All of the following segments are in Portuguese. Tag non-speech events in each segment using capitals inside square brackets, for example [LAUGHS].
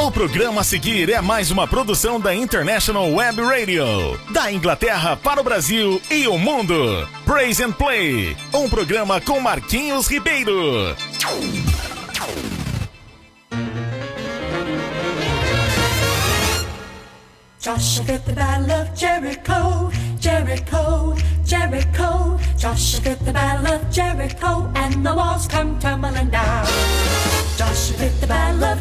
O programa a seguir é mais uma produção da International Web Radio, da Inglaterra para o Brasil e o mundo. Praise and Play, um programa com Marquinhos Ribeiro. Joshua fit the battle of Jericho, Jericho, Jericho. Joshua fit the battle of Jericho, and the walls come tumbling down.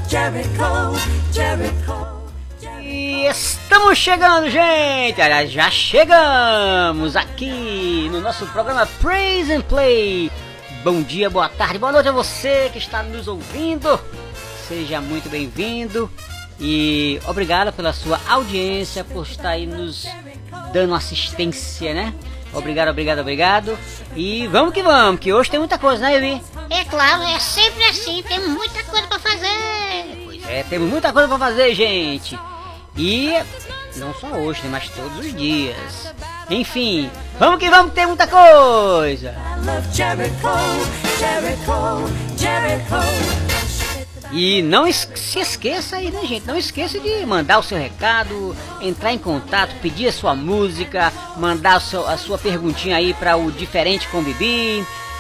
Jericho, Jericho. E estamos chegando, gente! Aliás, já chegamos aqui no nosso programa Praise and Play. Bom dia, boa tarde, boa noite a você que está nos ouvindo. Seja muito bem-vindo e obrigado pela sua audiência, por estar aí nos dando assistência, né? Obrigado, obrigado, obrigado. E vamos que vamos, que hoje tem muita coisa, né, Evi? É claro, é sempre assim, tem muita coisa pra fazer. Pois é, temos muita coisa pra fazer, gente. E não só hoje, né, mas todos os dias. Enfim, vamos que vamos, que tem muita coisa. Battle of Jericho, Jericho, Jericho. E não es- se esqueça aí, né, gente? Não esqueça de mandar o seu recado, entrar em contato, pedir a sua música, mandar o seu- a sua perguntinha aí para o Diferente com.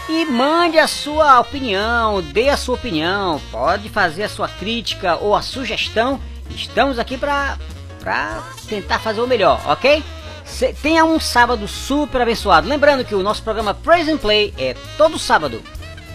E mande a sua opinião, dê a sua opinião, pode fazer a sua crítica ou a sugestão. Estamos aqui para tentar fazer o melhor, ok? Tenha um sábado super abençoado. Lembrando que o nosso programa Praise and Play é todo sábado,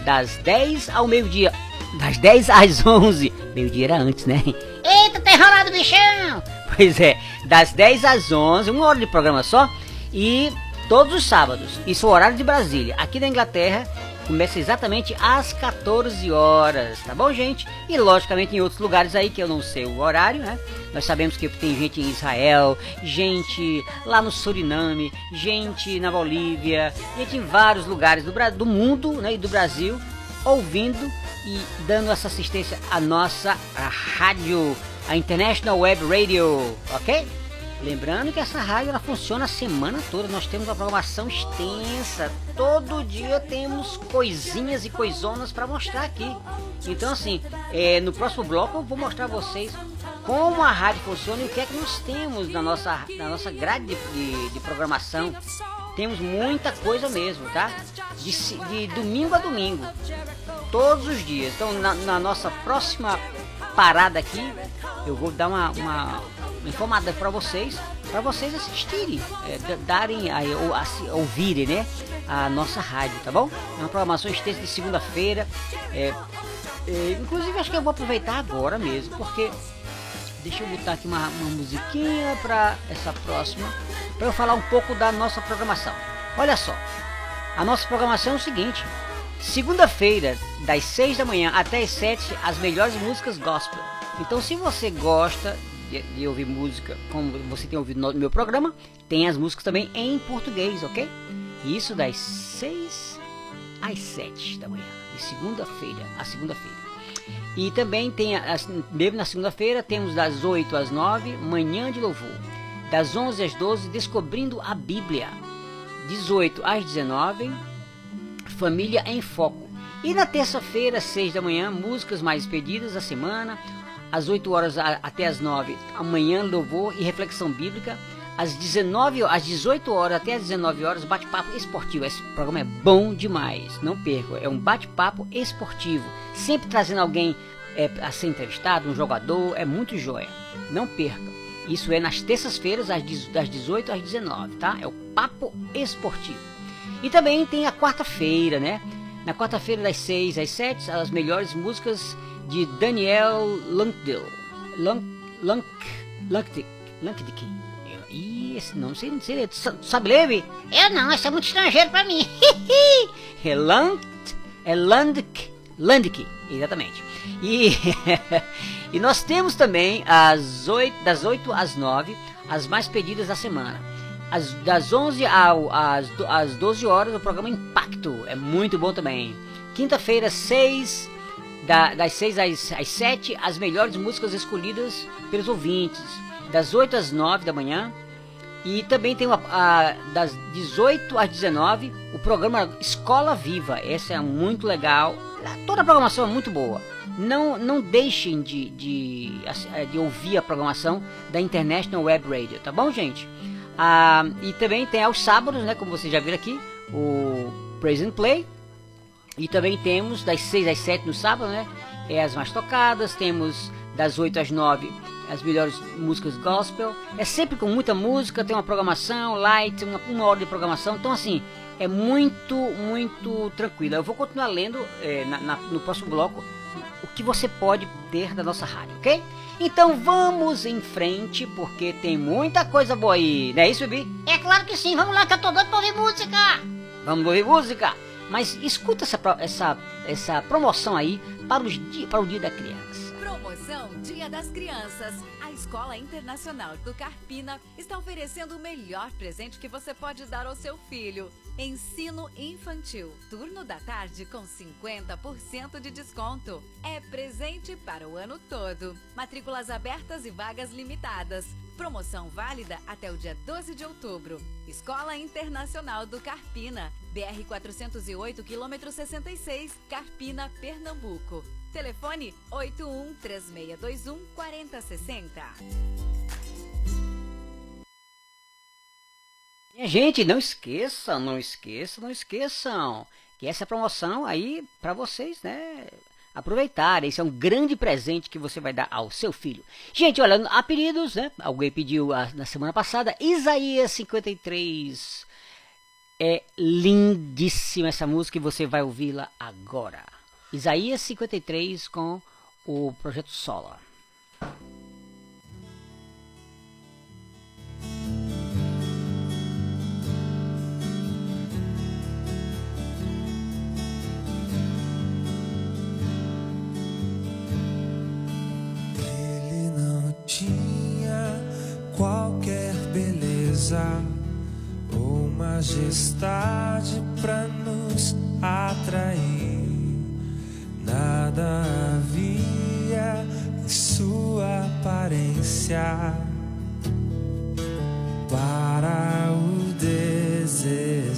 das 10 ao meio-dia. Das 10 às [LAUGHS] 11. Meio-dia era antes, né? Eita, tá enrolado, bichão! Pois é, das 10 às 11, uma hora de programa só. E todos os sábados. Isso é o horário de Brasília. Aqui na Inglaterra começa exatamente às 14 horas, tá bom, gente? E logicamente em outros lugares aí que eu não sei o horário, né? Nós sabemos que tem gente em Israel, gente lá no Suriname, gente na Bolívia, gente em vários lugares do, do mundo né, e do Brasil ouvindo e dando essa assistência à nossa a rádio, a International Web Radio, ok? Lembrando que essa rádio ela funciona a semana toda, nós temos uma programação extensa, todo dia temos coisinhas e coisonas para mostrar aqui. Então assim, é, no próximo bloco eu vou mostrar a vocês como a rádio funciona e o que é que nós temos na nossa, na nossa grade de, de- de programação. Temos muita coisa mesmo, tá? De, de domingo a domingo todos os dias. Então, na, na nossa próxima parada aqui, eu vou dar uma, uma informada para vocês, para vocês assistirem, é, da- darem, aí, ou, ouvirem, né, a nossa rádio, tá bom? É uma programação extensa de segunda-feira. é, é, inclusive, acho que eu vou aproveitar agora mesmo, porque Deixa eu botar aqui uma, uma musiquinha para essa próxima, para eu falar um pouco da nossa programação. Olha só, a nossa programação é o seguinte: segunda-feira, das 6 da manhã até as 7, as melhores músicas gospel. Então, se você gosta de, de ouvir música, como você tem ouvido no meu programa, tem as músicas também em português, ok? Isso das 6 às 7 da manhã, de segunda-feira a segunda-feira. E também tem, mesmo na segunda-feira, temos das 8 às 9, Manhã de Louvor. Das 11 às 12, Descobrindo a Bíblia. 18 às 19, Família em Foco. E na terça-feira, 6 da manhã, músicas mais pedidas da semana. Às 8 horas até às 9, amanhã, louvor e reflexão bíblica. Às 19 às 18 horas até às 19 horas, bate-papo esportivo. Esse programa é bom demais, não perca. É um bate-papo esportivo, sempre trazendo alguém é, a ser entrevistado, um jogador, é muito joia. Não perca. Isso é nas terças-feiras, das 18 às 19, tá? É o Papo Esportivo. E também tem a quarta-feira, né? Na quarta-feira, das 6 às 7, as melhores músicas de Daniel Lankdale. Lank, Lank, Lankdick. Lankdick. Sei, sei, tu sa- tu sabe ler? Eu não, isso é muito estrangeiro pra mim. [LAUGHS] É Land, é Landk, Landk, exatamente. E, [LAUGHS] e nós temos também as 8, das 8 às 9, as mais pedidas da semana. As, das 11 ao, às, às 12 horas, o programa Impacto. É muito bom também. Quinta-feira, 6, da- das 6 às, às 7, as melhores músicas escolhidas pelos ouvintes. Das 8 às 9 da manhã, e também tem uma, a- das 18 às 19 o programa Escola Viva. Esse é muito legal. Toda a programação é muito boa. não, não deixem de, de, eh, de ouvir a programação da International Web Radio, tá bom, gente? Ah, e também tem aos sábados, né, como vocês já viram aqui, o Praise Play. E também temos das 6 às 7 no sábado, né? É as mais tocadas, temos das 8 às 9 as melhores músicas gospel. É sempre com muita música, tem uma programação light, uma, uma hora de programação. Então, assim, é muito, muito tranquilo. Eu vou continuar lendo é, na, na, no próximo bloco o que você pode ter da nossa rádio, ok? Então vamos em frente, porque tem muita coisa boa aí, não é isso, Bibi? É claro que sim, vamos lá que eu tô doido pra ouvir música. Vamos ouvir música? Mas escuta essa, essa, essa promoção aí para, os, para o Dia da Criança. Promoção Dia das Crianças. A Escola Internacional do Carpina está oferecendo o melhor presente que você pode dar ao seu filho. Ensino infantil. Turno da tarde com 50% de desconto. É presente para o ano todo. Matrículas abertas e vagas limitadas. Promoção válida até o dia 12 de outubro. Escola Internacional do Carpina. BR 408, quilômetro 66, Carpina, Pernambuco. Telefone 81 3621 4060. Minha gente, não esqueçam, não esqueçam, não esqueçam que essa promoção aí para vocês, né? Aproveitar, esse é um grande presente que você vai dar ao seu filho. Gente, olha, há pedidos, né? Alguém pediu a, na semana passada, Isaías 53. É lindíssima essa música e você vai ouvi-la agora. Isaías 53 com o Projeto Sola. Ele não tinha qualquer beleza ou majestade para nos atrair. Nada havia em sua aparência para o desejar.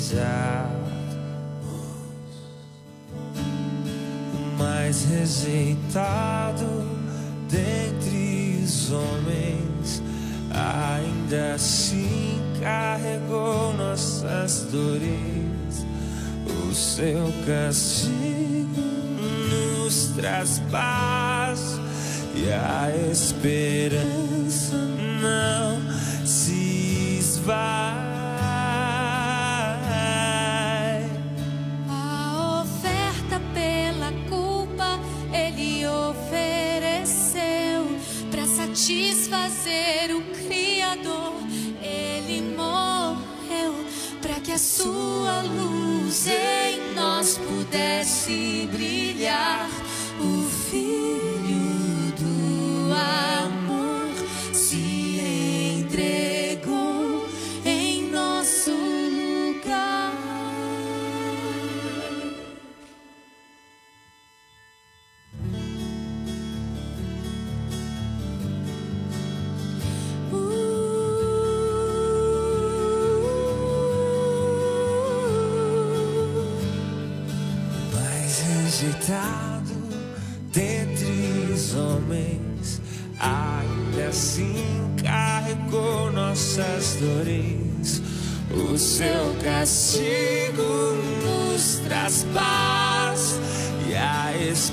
Mais rejeitado dentre os homens, ainda assim carregou nossas dores. O seu castigo nos traz paz e a esperança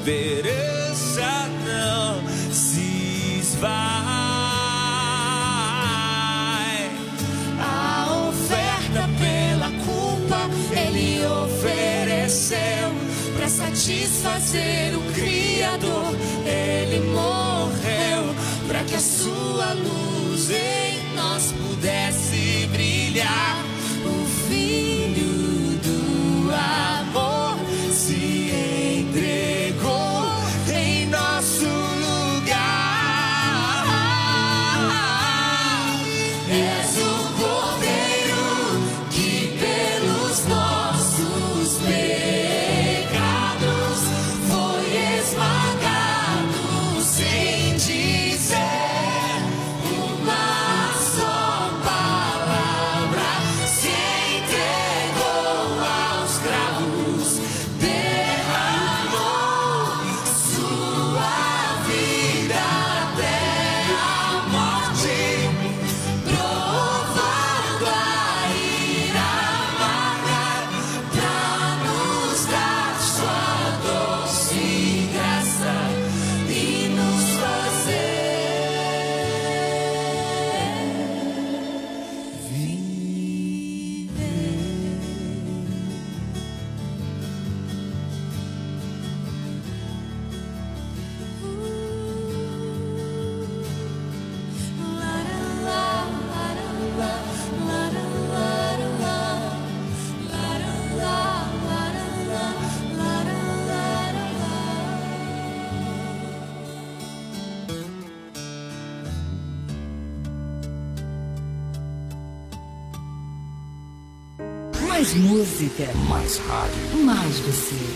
a música. Mais rádio. Mais você.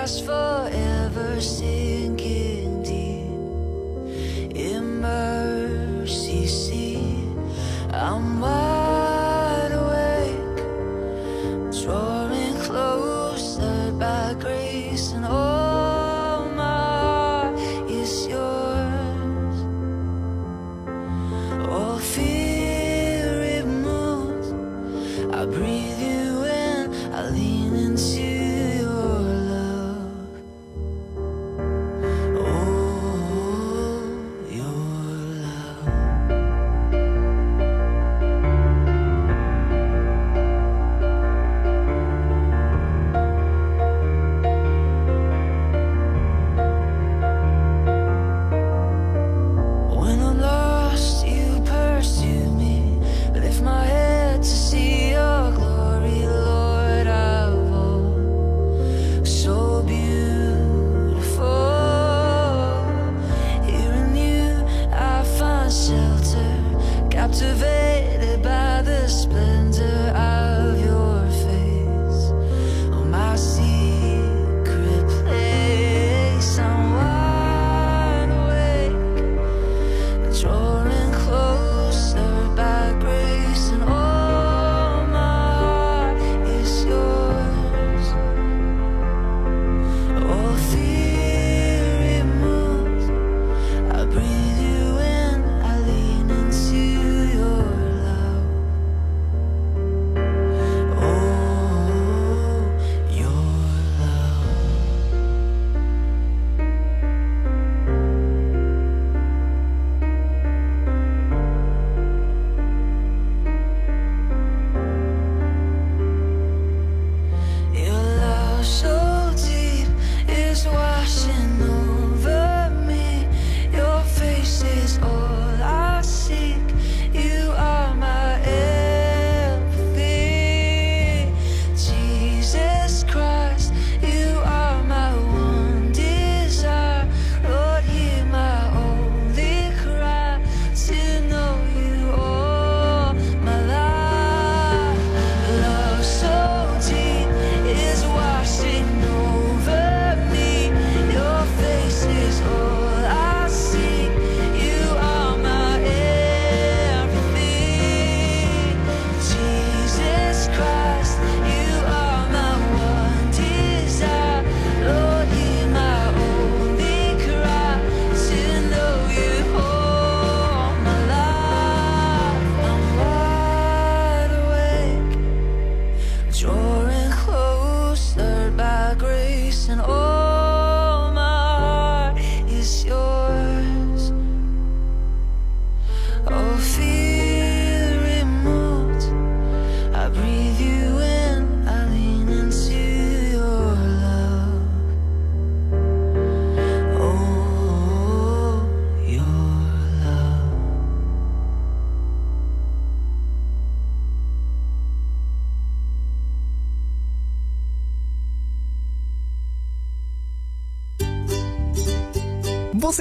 last forever. See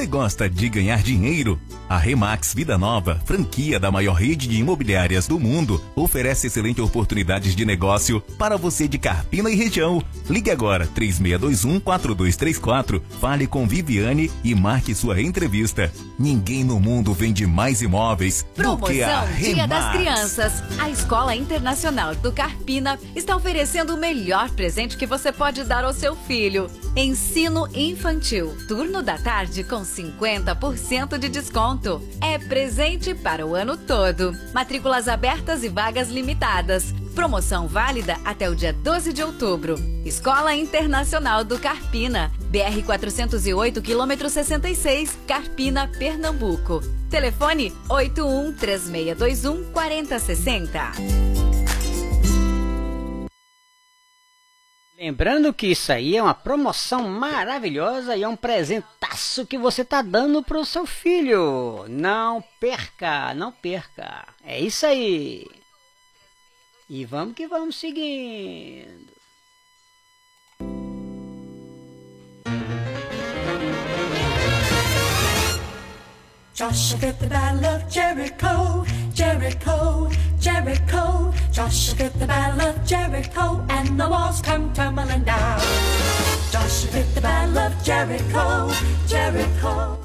gosta de ganhar dinheiro? A Remax Vida Nova, franquia da maior rede de imobiliárias do mundo, oferece excelentes oportunidades de negócio para você de Carpina e região. Ligue agora 3621 4234, fale com Viviane e marque sua entrevista. Ninguém no mundo vende mais imóveis do que a Promoção Dia das Remax. Crianças. A Escola Internacional do Carpina está oferecendo o melhor presente que você pode dar ao seu filho. Ensino infantil. Turno da tarde com 50% de desconto. É presente para o ano todo. Matrículas abertas e vagas limitadas. Promoção válida até o dia 12 de outubro. Escola Internacional do Carpina. BR 408, quilômetro 66, Carpina, Pernambuco. Telefone 81 3621 4060. Lembrando que isso aí é uma promoção maravilhosa e é um presentaço que você tá dando pro seu filho. Não perca, não perca. É isso aí. E vamos que vamos seguindo. Joshua Jericho, Jericho. Joshua fit the battle of Jericho, and the walls come tumbling down. Joshua fit the battle of Jericho, Jericho.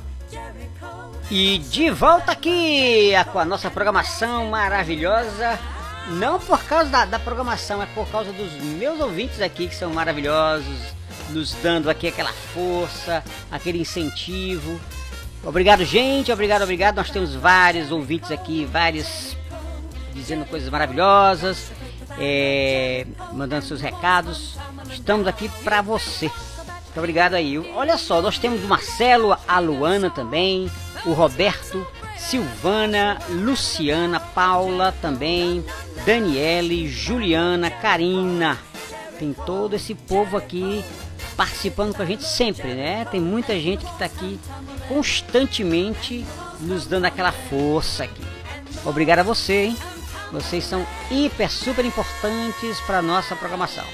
E de volta aqui com a nossa programação maravilhosa. Não por causa da, da programação, é por causa dos meus ouvintes aqui que são maravilhosos, nos dando aqui aquela força, aquele incentivo. Obrigado, gente, obrigado, obrigado. Nós temos vários ouvintes aqui, vários dizendo coisas maravilhosas, é, mandando seus recados. Estamos aqui pra você. Muito obrigado aí. Olha só, nós temos o Marcelo, a Luana também, o Roberto, Silvana, Luciana, Paula também, Daniele, Juliana, Karina. Tem todo esse povo aqui participando com a gente sempre, né? Tem muita gente que está aqui constantemente nos dando aquela força aqui. Obrigado a você, hein? Vocês são hiper, super importantes para nossa programação.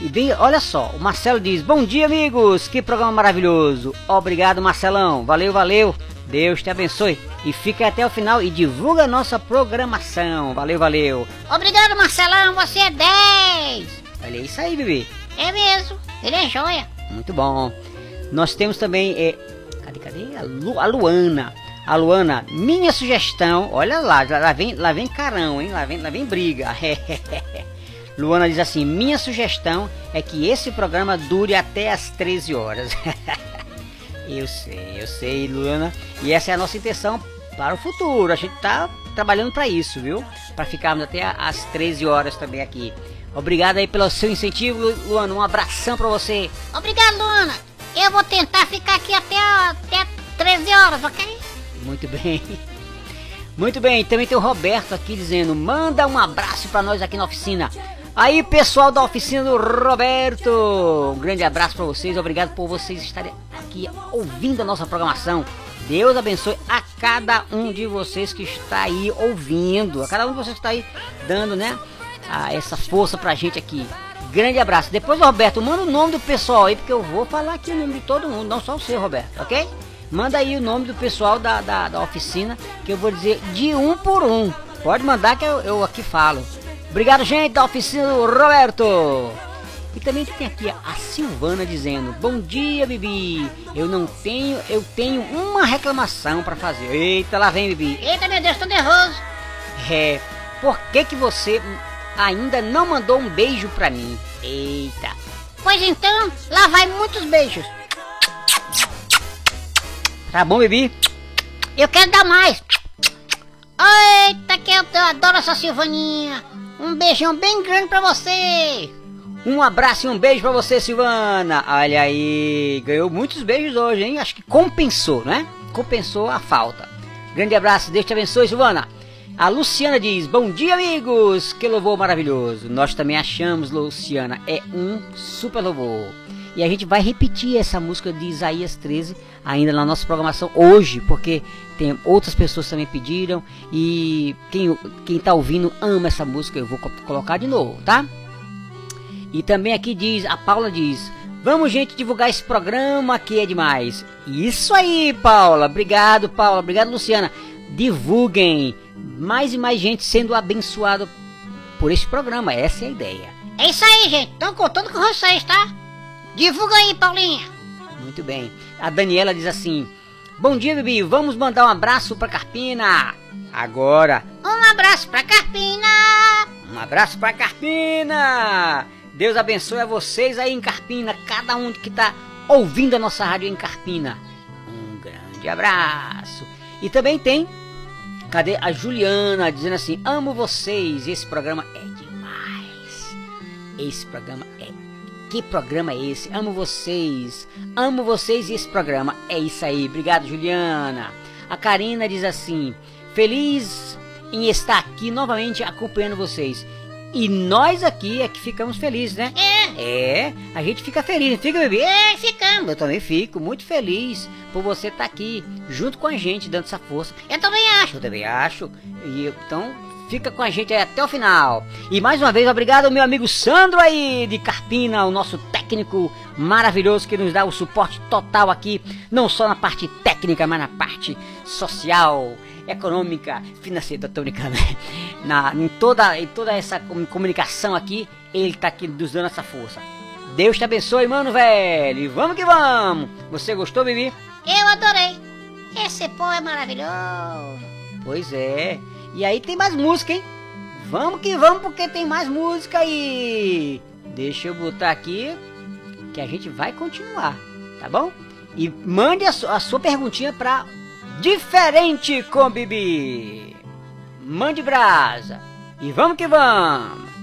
E bem, olha só, o Marcelo diz: Bom dia, amigos! Que programa maravilhoso! Obrigado, Marcelão! Valeu, valeu! Deus te abençoe! E fica até o final e divulga a nossa programação! Valeu, valeu! Obrigado, Marcelão, você é 10. Olha isso aí, bebê! É mesmo, ele é joia. Muito bom! Nós temos também. É, cadê, cadê? A, Lu- a Luana. A Luana, minha sugestão, olha lá, lá vem, lá vem carão, hein? Lá vem, lá vem briga. [LAUGHS] Luana diz assim: minha sugestão é que esse programa dure até as 13 horas. [LAUGHS] eu sei, eu sei, Luana. E essa é a nossa intenção para o futuro. A gente tá trabalhando para isso, viu? Para ficarmos até as 13 horas também aqui. Obrigado aí pelo seu incentivo, Lu- Luana. Um abração para você. Obrigado, Luana. Eu vou tentar ficar aqui até, até 13 horas, ok? Muito bem. Muito bem, também tem o Roberto aqui dizendo: manda um abraço para nós aqui na oficina. Aí, pessoal da oficina do Roberto, um grande abraço para vocês. Obrigado por vocês estarem aqui ouvindo a nossa programação. Deus abençoe a cada um de vocês que está aí ouvindo, a cada um de vocês que está aí dando, né, a essa força pra gente aqui. Grande abraço. Depois, Roberto, manda o nome do pessoal aí, porque eu vou falar aqui o nome de todo mundo, não só o seu, Roberto, ok? Manda aí o nome do pessoal da, da, da oficina, que eu vou dizer de um por um. Pode mandar que eu, eu aqui falo. Obrigado, gente, da oficina do Roberto. E também tem aqui a Silvana dizendo: Bom dia, Bibi. Eu não tenho, eu tenho uma reclamação para fazer. Eita, lá vem, Bibi. Eita, meu Deus, tô nervoso. É, por que que você ainda não mandou um beijo pra mim? Eita. Pois então, lá vai muitos beijos. Tá bom, Bibi? Eu quero dar mais. Eita, que eu adoro essa Silvaninha. Um beijão bem grande pra você. Um abraço e um beijo pra você, Silvana. Olha aí, ganhou muitos beijos hoje, hein? Acho que compensou, né? Compensou a falta. Grande abraço, Deus te abençoe, Silvana. A Luciana diz: Bom dia, amigos! Que louvor maravilhoso! Nós também achamos, Luciana, é um super louvor. E a gente vai repetir essa música de Isaías 13 ainda na nossa programação hoje, porque tem outras pessoas também pediram e quem, quem tá ouvindo ama essa música, eu vou co- colocar de novo, tá? E também aqui diz, a Paula diz: Vamos, gente, divulgar esse programa que é demais. Isso aí, Paula. Obrigado, Paula. Obrigado, Luciana. Divulguem. Mais e mais gente sendo abençoada por esse programa. Essa é a ideia. É isso aí, gente. Estão contando com vocês, tá? Divulga aí, Paulinha. Muito bem. A Daniela diz assim: Bom dia, Bibi. Vamos mandar um abraço pra Carpina. Agora. Um abraço pra Carpina. Um abraço pra Carpina. Deus abençoe a vocês aí em Carpina, cada um que tá ouvindo a nossa rádio em Carpina. Um grande abraço. E também tem, cadê a Juliana dizendo assim: amo vocês, esse programa é demais. Esse programa é. Que programa é esse? Amo vocês, amo vocês e esse programa. É isso aí, obrigado Juliana. A Karina diz assim: feliz em estar aqui novamente acompanhando vocês. E nós aqui é que ficamos felizes, né? É. É, a gente fica feliz, não fica, bebê? É, ficamos. Eu também fico muito feliz por você estar aqui junto com a gente, dando essa força. Eu também acho. Eu também acho. E então fica com a gente aí até o final. E mais uma vez, obrigado ao meu amigo Sandro aí de Carpina, o nosso técnico maravilhoso que nos dá o suporte total aqui, não só na parte técnica, mas na parte social, econômica, financeira, tô brincando. né? Na, em, toda, em toda essa com- comunicação aqui, ele tá aqui nos dando essa força. Deus te abençoe, mano, velho. E vamos que vamos. Você gostou, Bibi? Eu adorei. Esse pô é maravilhoso. Pois é. E aí tem mais música, hein? Vamos que vamos, porque tem mais música aí. Deixa eu botar aqui que a gente vai continuar, tá bom? E mande a, su- a sua perguntinha pra Diferente com Bibi. Mande brasa. E vamos que vamos.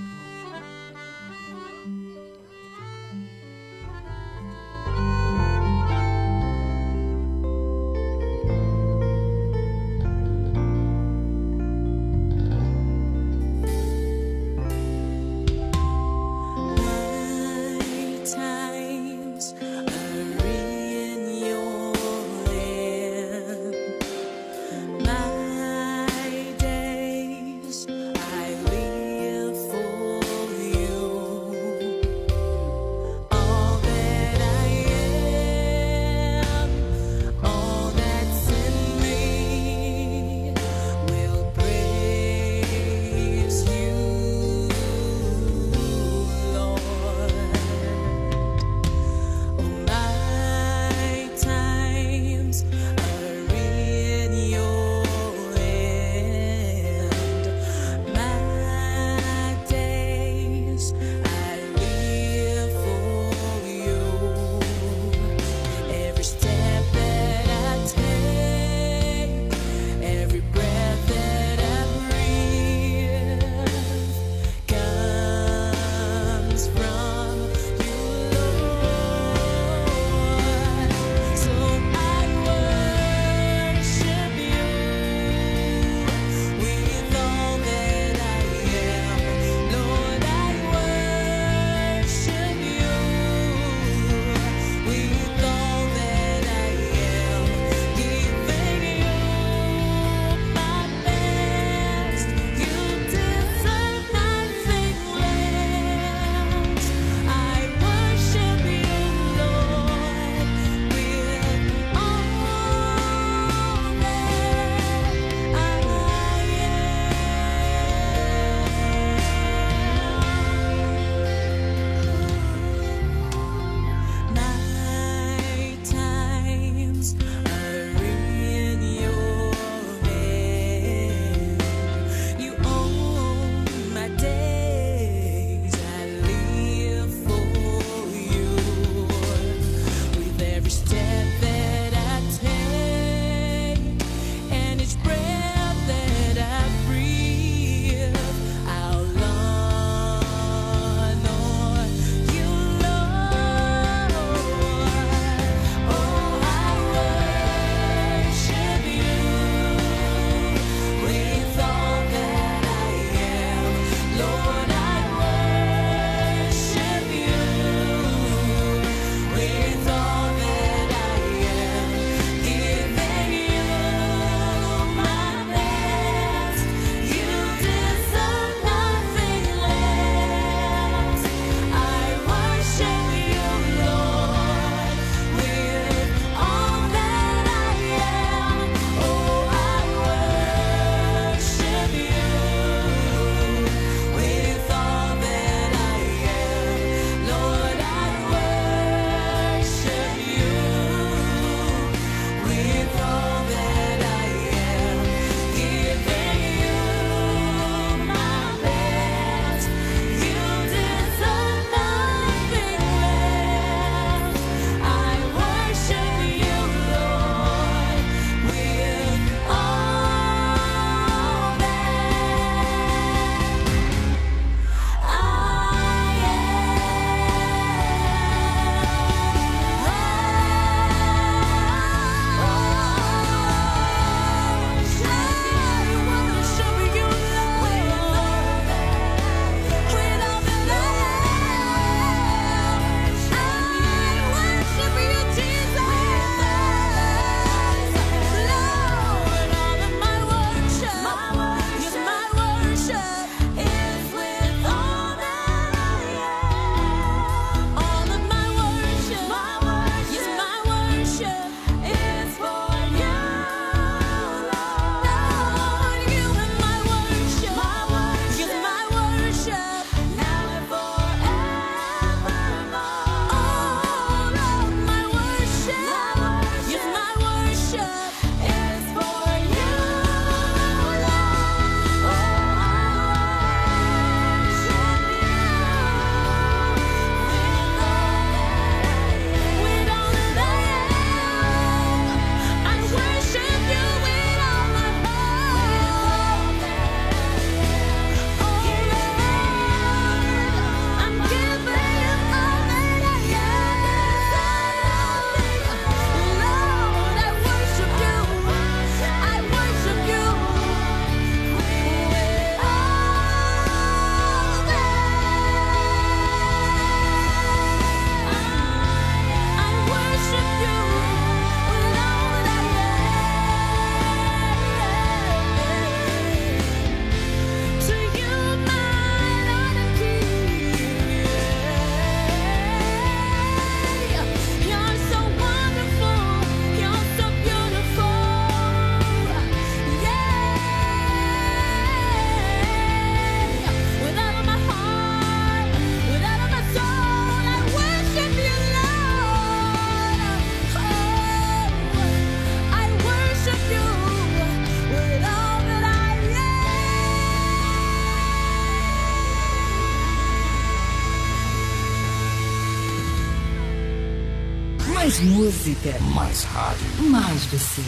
música. Mais rádio. Mais você.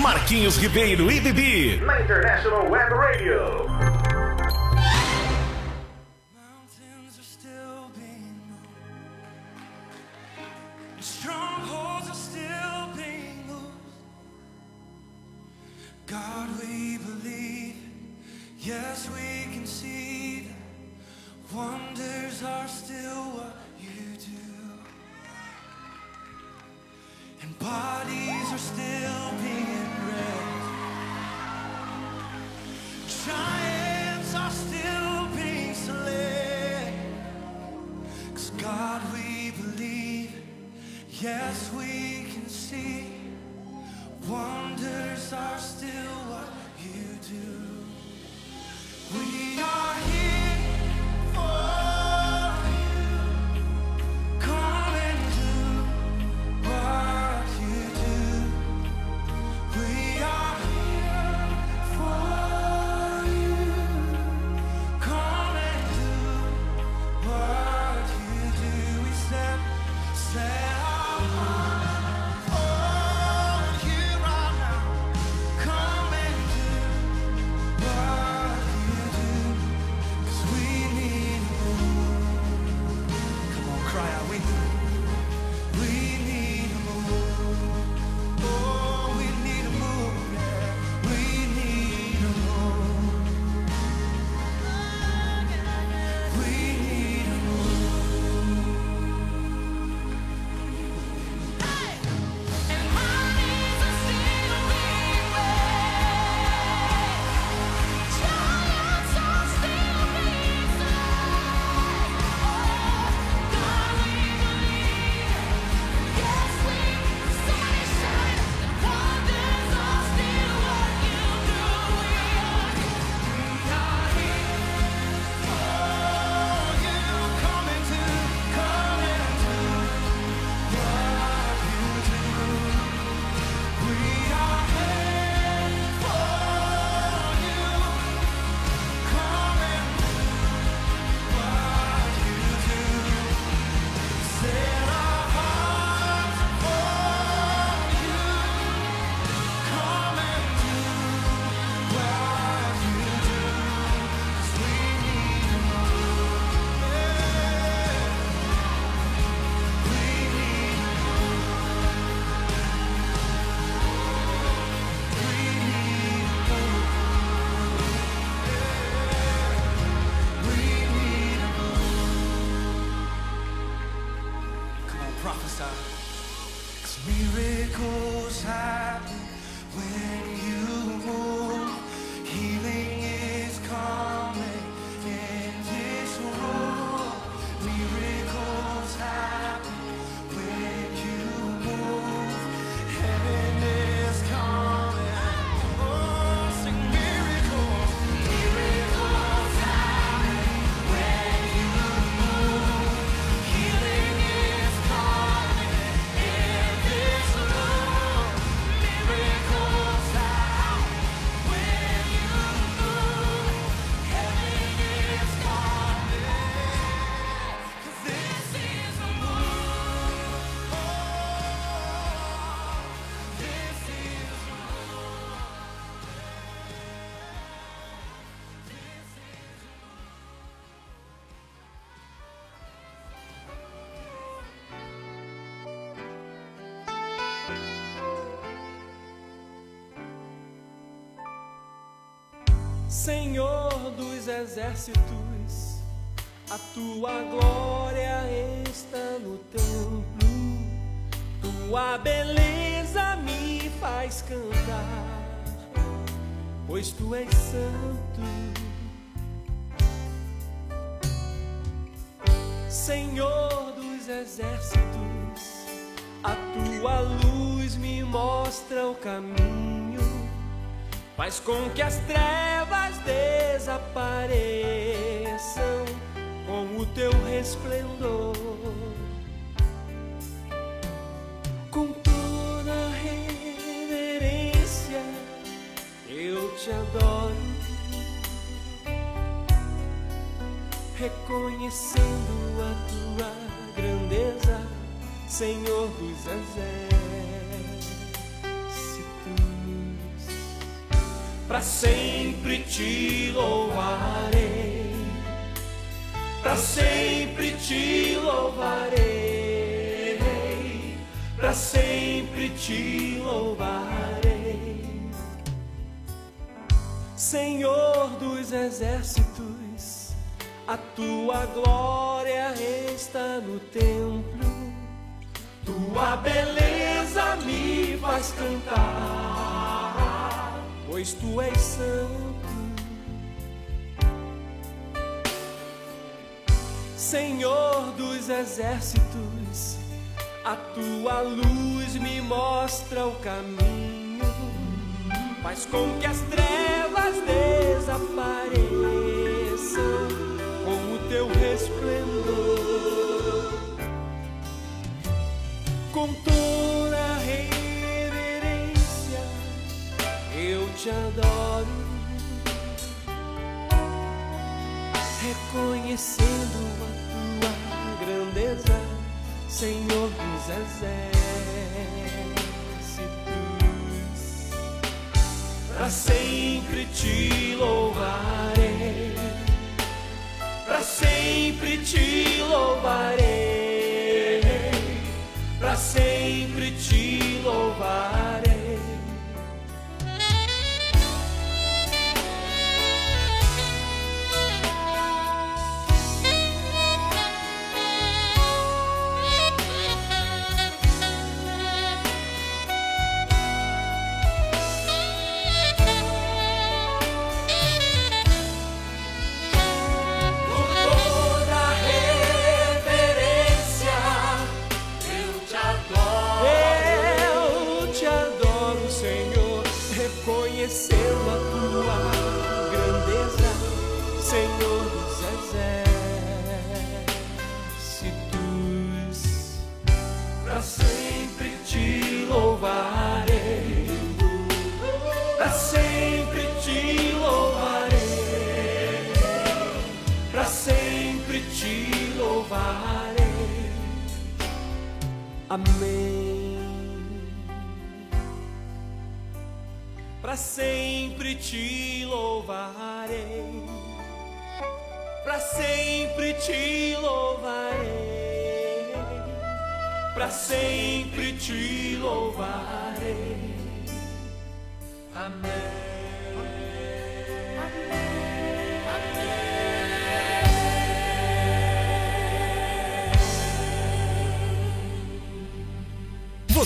Marquinhos Ribeiro e Bibi. Na International Web Radio. side. Cause miracles happen. exércitos, a tua glória está no templo, tua beleza me faz cantar, pois tu és santo, Senhor dos exércitos, a tua luz me mostra o caminho faz com que as trevas desapareçam com o teu resplendor. Com toda reverência eu te adoro, reconhecendo a tua grandeza, Senhor dos exércitos. Para sempre te louvarei, para sempre te louvarei, para sempre te louvarei. Senhor dos exércitos, a tua glória está no templo, tua beleza me faz cantar, pois tu és santo. Senhor dos exércitos, a tua luz me mostra o caminho, faz com que as trevas desapareçam com o teu resplendor. Com te adoro, reconhecendo a tua grandeza, Senhor dos exércitos. Para sempre te louvarei, para sempre te louvarei, para sempre te louvarei.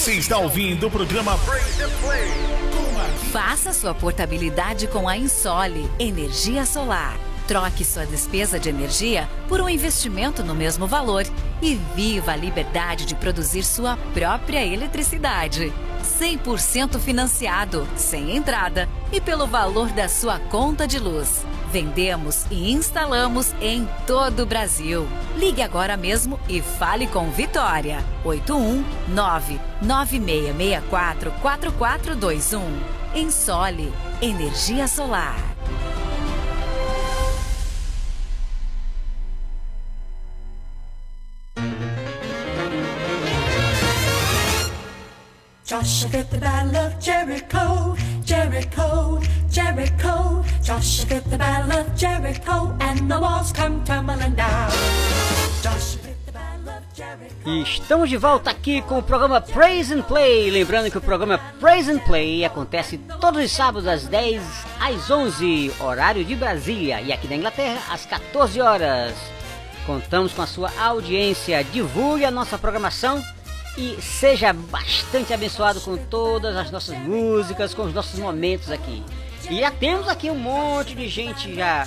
Você está ouvindo o programa Praise and Play. Faça sua portabilidade com a Insole Energia Solar. Troque sua despesa de energia por um investimento no mesmo valor e viva a liberdade de produzir sua própria eletricidade. 100% financiado, sem entrada e pelo valor da sua conta de luz. Vendemos e instalamos em todo o Brasil. Ligue agora mesmo e fale com Vitória. 819 9664 4421. Ensole Energia Solar. Joshua fit the battle of Jericho, Jericho, Jericho. Joshua fit the battle of Jericho, and the walls come tumbling down. Joshua E estamos de volta aqui com o programa Praise and Play. Lembrando que o programa Praise and Play acontece todos os sábados às 10 às 11, horário de Brasília, e aqui da Inglaterra às 14 horas. Contamos com a sua audiência. Divulgue a nossa programação e seja bastante abençoado com todas as nossas músicas, com os nossos momentos aqui. E já temos aqui um monte de gente já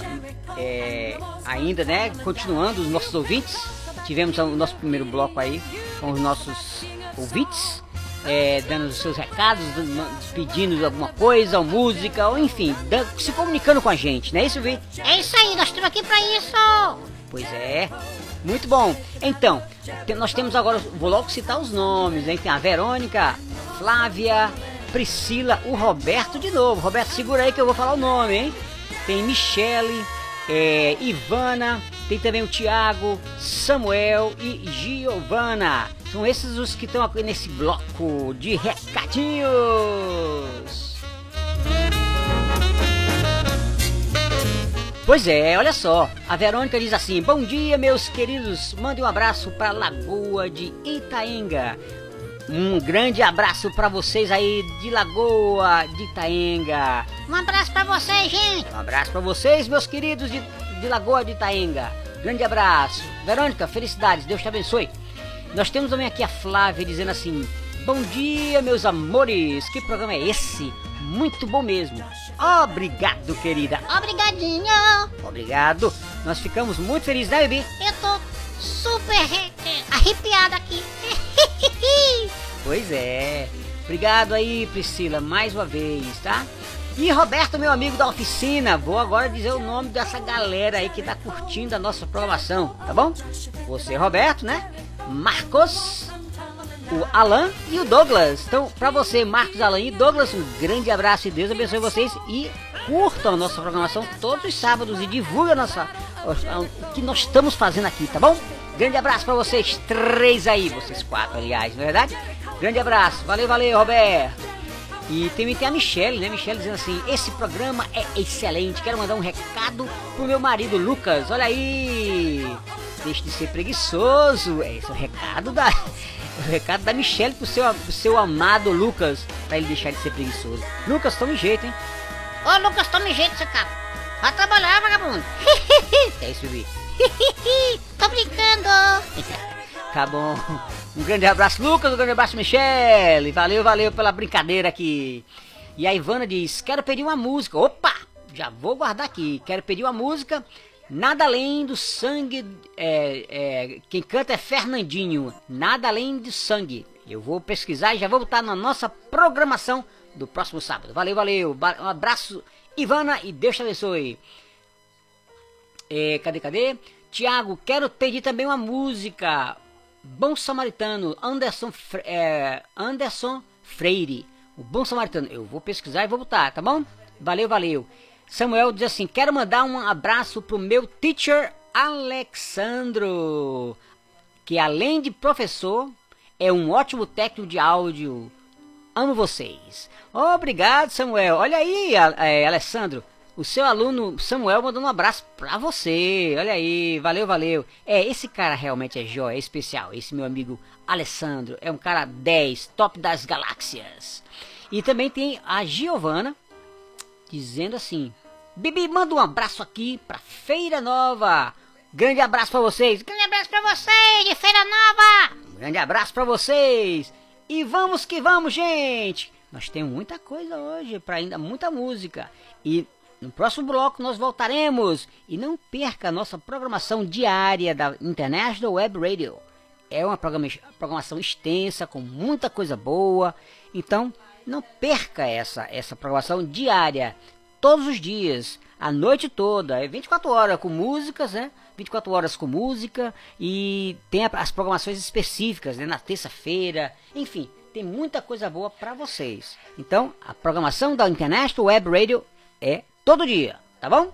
é, ainda, né? Continuando os nossos ouvintes. Tivemos o nosso primeiro bloco aí com os nossos ouvintes, é, dando os seus recados, pedindo alguma coisa, ou música, ou enfim, se comunicando com a gente, não é isso, Vi? É isso aí, nós estamos aqui pra isso. Pois é, muito bom. Então, nós temos agora, vou logo citar os nomes, hein? Tem a Verônica, Flávia, Priscila, o Roberto de novo. Roberto, segura aí que eu vou falar o nome, hein? Tem Michele, é, Ivana, Tem também o Tiago, Samuel e Giovana. São esses os que estão aqui nesse bloco de recadinhos. Pois é, olha só. A Verônica diz assim: Bom dia, meus queridos. Mande um abraço para Lagoa de Itaenga. Um grande abraço para vocês aí de Lagoa de Itaenga. Um abraço pra vocês, gente. Um abraço para vocês, meus queridos de, de Lagoa de Itaenga. Grande abraço. Verônica, felicidades. Deus te abençoe. Nós temos também aqui a Flávia dizendo assim: Bom dia, meus amores. Que programa é esse? Muito bom mesmo. Obrigado, querida. Obrigadinho. Obrigado. Nós ficamos muito felizes, né, Bibi? Eu tô super arrepiada aqui. [LAUGHS] Pois é. Obrigado aí, Priscila, mais uma vez, tá? E Roberto, meu amigo da oficina, vou agora dizer o nome dessa galera aí que tá curtindo a nossa programação, tá bom? Você, Roberto, né? Marcos, o Alan e o Douglas. Então, pra você, Marcos, Alan e Douglas, um grande abraço e Deus abençoe vocês e curtam a nossa programação todos os sábados e divulguem a nossa, o que nós estamos fazendo aqui, tá bom? Grande abraço pra vocês três aí, vocês quatro, aliás, não é verdade? Grande abraço, valeu, valeu, Roberto. E também tem a Michelle, né? Michelle dizendo assim: Esse programa é excelente. Quero mandar um recado pro meu marido Lucas. Olha aí! Deixe de ser preguiçoso. É esse é o recado da. O [LAUGHS] recado da Michelle pro seu, pro seu amado Lucas. Pra ele deixar de ser preguiçoso. Lucas, tome jeito, hein? Ô, Lucas, tome jeito, seu cara. Vai trabalhar, vagabundo. [LAUGHS] É isso, Vivi. [LAUGHS] Tô brincando. Tá bom. Um grande abraço, Lucas. Um grande abraço, Michele. Valeu, valeu pela brincadeira aqui. E a Ivana diz: Quero pedir uma música. Opa! Já vou guardar aqui. Quero pedir uma música. Nada além do sangue. é, é, quem canta é Fernandinho. Nada além do sangue. Eu vou pesquisar e já vou botar na nossa programação do próximo sábado. Valeu, valeu. Um abraço, Ivana, e Deus te abençoe. É, cadê, cadê? Tiago, quero pedir também uma música. Bom Samaritano, Anderson, é, Anderson Freire. O Bom Samaritano. Eu vou pesquisar e vou botar, tá bom? Valeu, valeu. Samuel diz assim: quero mandar um abraço pro meu teacher Alexandro, que além de professor, é um ótimo técnico de áudio. Amo vocês. Obrigado, Samuel. Olha aí, é, Alessandro. O seu aluno Samuel mandou um abraço pra você. Olha aí, valeu, valeu. É, esse cara realmente é jóia, é especial. Esse meu amigo Alessandro é um cara 10, top das galáxias. E também tem a Giovana dizendo assim: Bibi, manda um abraço aqui pra Feira Nova. Grande abraço pra vocês. Grande abraço pra vocês de Feira Nova. Grande abraço pra vocês. E vamos que vamos, gente. Nós temos muita coisa hoje para ainda muita música. E no próximo bloco nós voltaremos. E não perca a nossa programação diária da International Web Radio. É uma programa- programação extensa com muita coisa boa. Então, não perca essa essa programação diária todos os dias, a noite toda, é 24 horas com músicas, né? 24 horas com música e tem as programações específicas, né? Na terça-feira, enfim, tem muita coisa boa para vocês. Então, a programação da International Web Radio é todo dia, tá bom?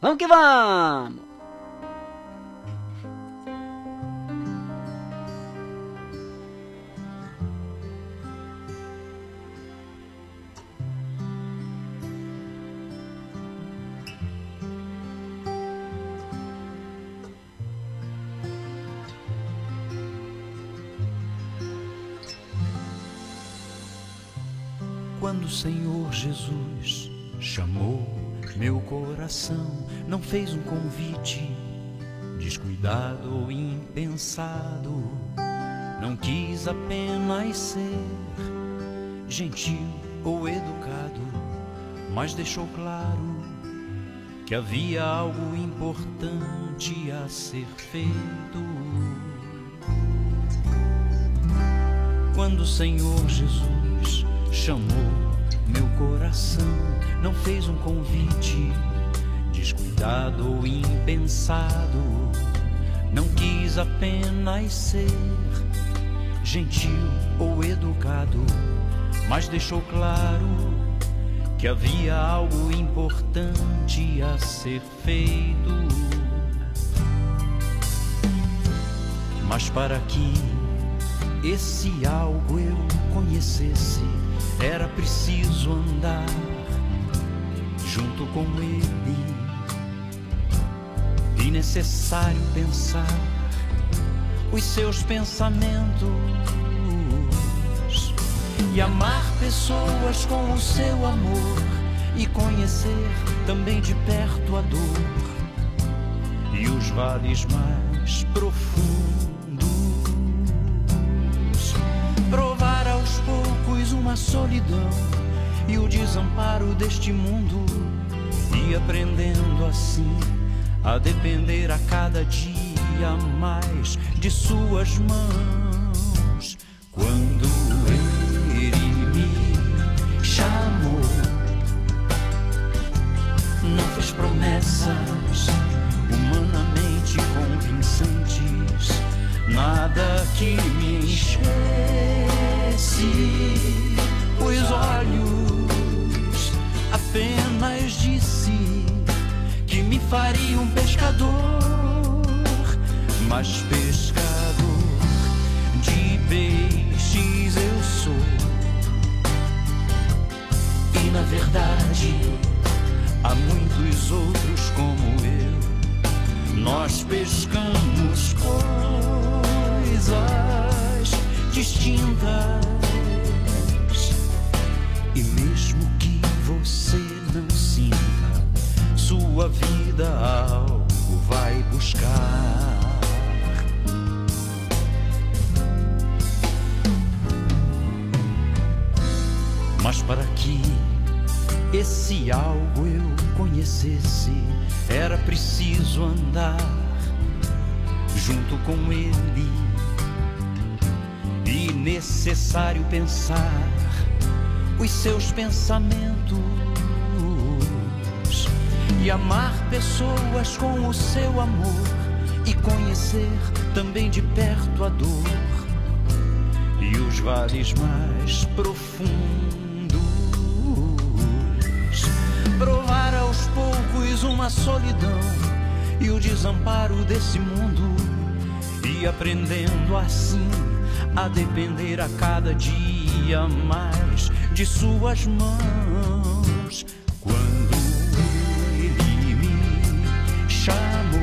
Vamos que vamos! Quando o Senhor Jesus chamou meu coração, não fez um convite descuidado ou impensado, não quis apenas ser gentil ou educado, mas deixou claro que havia algo importante a ser feito. Quando o Senhor Jesus chamou meu coração, não fez um convite descuidado ou impensado, não quis apenas ser gentil ou educado, mas deixou claro que havia algo importante a ser feito. Mas para que esse algo eu conhecesse, era preciso andar junto com ele. E necessário pensar os seus pensamentos e amar pessoas com o seu amor e conhecer também de perto a dor e os vales mais profundos. Uma solidão e o desamparo deste mundo e aprendendo assim a depender a cada dia mais de suas mãos. Quando ele me chamou, não fez promessas humanamente convincentes, nada que me enchesse os olhos. Apenas disse que me faria um pescador, mas pescador de peixes eu sou. E na verdade há muitos outros como eu. Nós pescamos coisas distintas. E mesmo que você não sinta, sua vida algo vai buscar. Mas para que esse algo eu conhecesse, era preciso andar junto com ele necessário pensar os seus pensamentos e amar pessoas com o seu amor e conhecer também de perto a dor e os vales mais profundos. Provar aos poucos uma solidão e o desamparo desse mundo e aprendendo assim a depender a cada dia mais de suas mãos. Quando ele me chamou,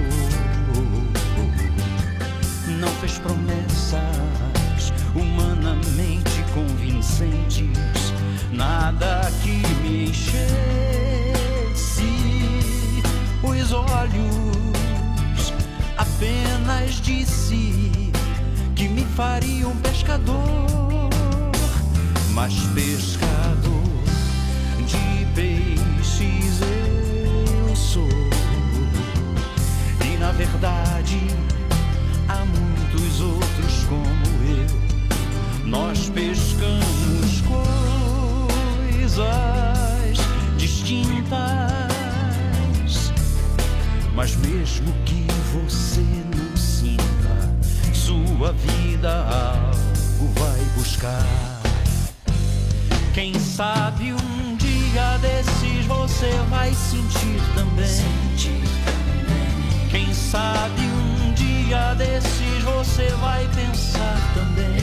não fez promessas humanamente convincentes, nada que me enchesse os olhos. Apenas disse me faria um pescador, mas pescador de peixes eu sou. E na verdade há muitos outros como eu. Nós pescamos coisas distintas, mas mesmo que você não sinta, sua vida algo vai buscar. Quem sabe um dia desses você vai sentir também. Quem sabe um dia desses você vai pensar também.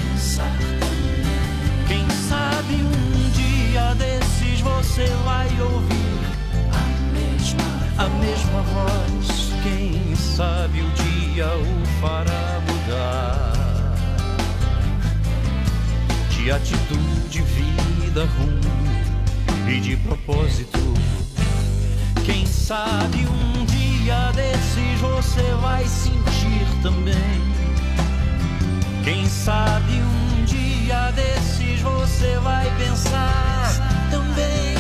Quem sabe um dia desses você vai ouvir a mesma, a mesma voz. Quem sabe o dia o fará mudar de atitude, vida, rumo e de propósito. Quem sabe um dia desses você vai sentir também. Quem sabe um dia desses você vai pensar também.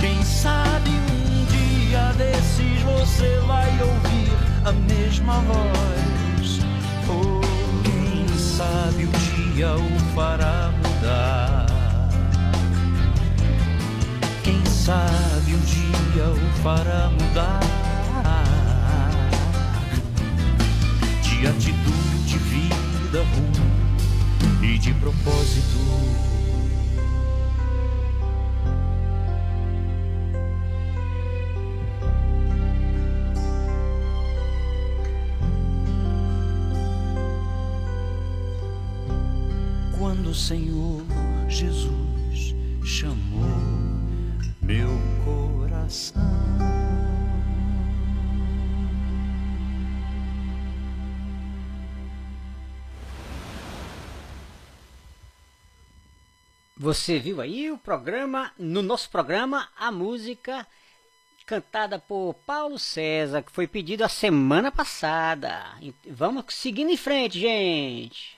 Quem sabe um dia desses você vai ouvir a mesma voz. Ou quem sabe o dia o fará mudar. Quem sabe um dia o fará mudar de atitude, vida, rumo e de propósito. Senhor Jesus chamou meu coração. Você viu aí o programa, no nosso programa, a música cantada por Paulo César, que foi pedido a semana passada. Vamos seguindo em frente, gente.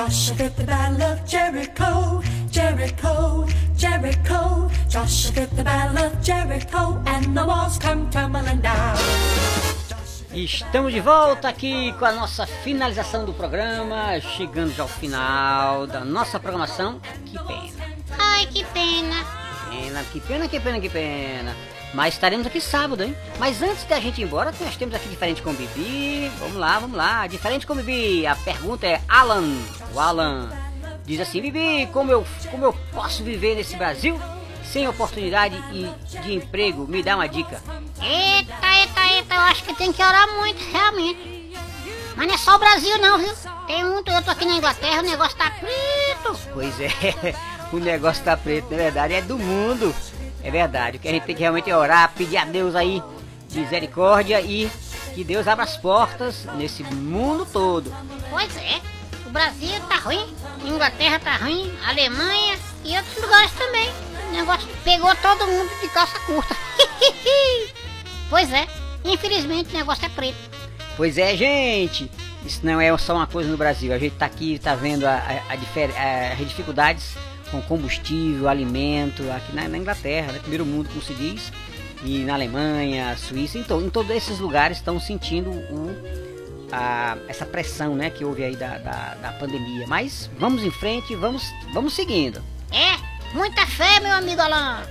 Joshua fit the battle of Jericho, Jericho, Jericho. Joshua fit the battle of Jericho, and the walls come tumbling down. Estamos de volta aqui com a nossa finalização do programa, chegando já ao final da nossa programação. Que pena, Ai, que pena. pena, que pena, que pena, que pena. Mas estaremos aqui sábado, hein? Mas antes da gente ir embora, nós temos aqui diferente com o Bibi. Vamos lá, vamos lá. Diferente com o Bibi. A pergunta é Alan. O Alan diz assim: Bibi, como eu, como eu posso viver nesse Brasil sem oportunidade e de emprego? Me dá uma dica. Eita, eita, eita, eu acho que tem que orar muito, realmente. Mas não é só o Brasil não, viu? Tem muito, eu tô aqui na Inglaterra, o negócio tá preto. Pois é, [LAUGHS] o negócio tá preto, na verdade, é do mundo. É verdade, o que a gente tem que realmente é orar, pedir a Deus aí misericórdia e que Deus abra as portas nesse mundo todo. Pois é, o Brasil tá ruim, Inglaterra tá ruim, Alemanha e outros lugares também. O negócio pegou todo mundo de calça curta. [LAUGHS] pois é, infelizmente o negócio é preto. Pois é, gente, isso não é só uma coisa no Brasil. A gente tá aqui, tá vendo a, a- a as dificuldades com combustível, alimento, aqui na, na Inglaterra, né? primeiro mundo, como se diz, e na Alemanha, Suíça, então, em todos esses lugares estão sentindo o, a- essa pressão, né, que houve aí da, da, da pandemia. Mas vamos em frente, vamos, vamos seguindo. É, muita fé, meu amigo Alan.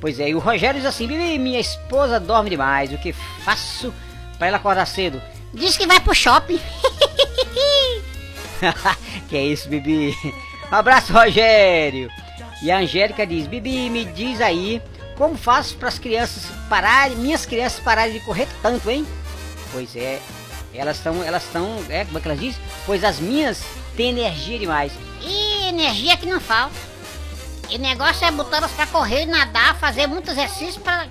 Pois é, e o Rogério diz assim: Bibi, minha esposa dorme demais, o que faço para ela acordar cedo? Diz que vai pro shopping. [LAUGHS] que é isso, Bibi? Um abraço, Rogério. E a Angélica diz: Bibi, me diz aí como faço para as crianças pararem, minhas crianças pararem de correr tanto, hein? Pois é, elas estão, elas estão, é, como é que elas dizem? Pois as minhas têm energia demais. E energia que não falta. E o negócio é botá-las pra correr, nadar, fazer muito exercício pra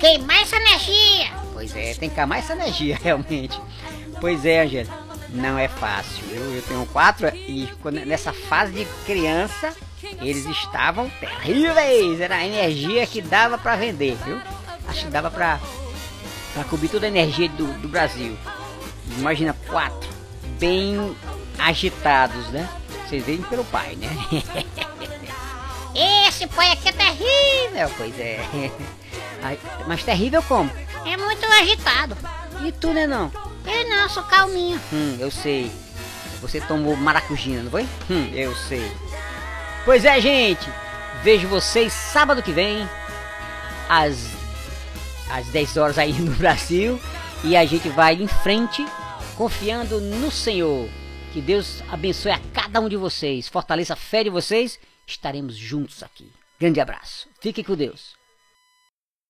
queimar essa energia. Pois é, tem que queimar essa energia, [LAUGHS] realmente. Pois é, Angélica, não é fácil. Eu, eu tenho quatro e quando- nessa fase de criança, eles estavam terríveis. Era a energia que dava pra vender, viu? Acho que dava pra, pra cobrir toda a energia do, do Brasil. Imagina quatro, bem agitados, né? Vocês veem pelo pai, né? [LAUGHS] Esse pai aqui é terrível. pois é. [LAUGHS] Mas terrível como? É muito agitado. E tu, né não? Eu não, sou calminho. Hum, eu sei. Você tomou maracujina, não foi? Hum, eu sei. Pois é, gente. Vejo vocês sábado que vem, às, às 10 horas aí no Brasil. E a gente vai em frente, confiando no Senhor. Que Deus abençoe a cada um de vocês. Fortaleça a fé de vocês. Estaremos juntos aqui. Grande abraço. Fique com Deus.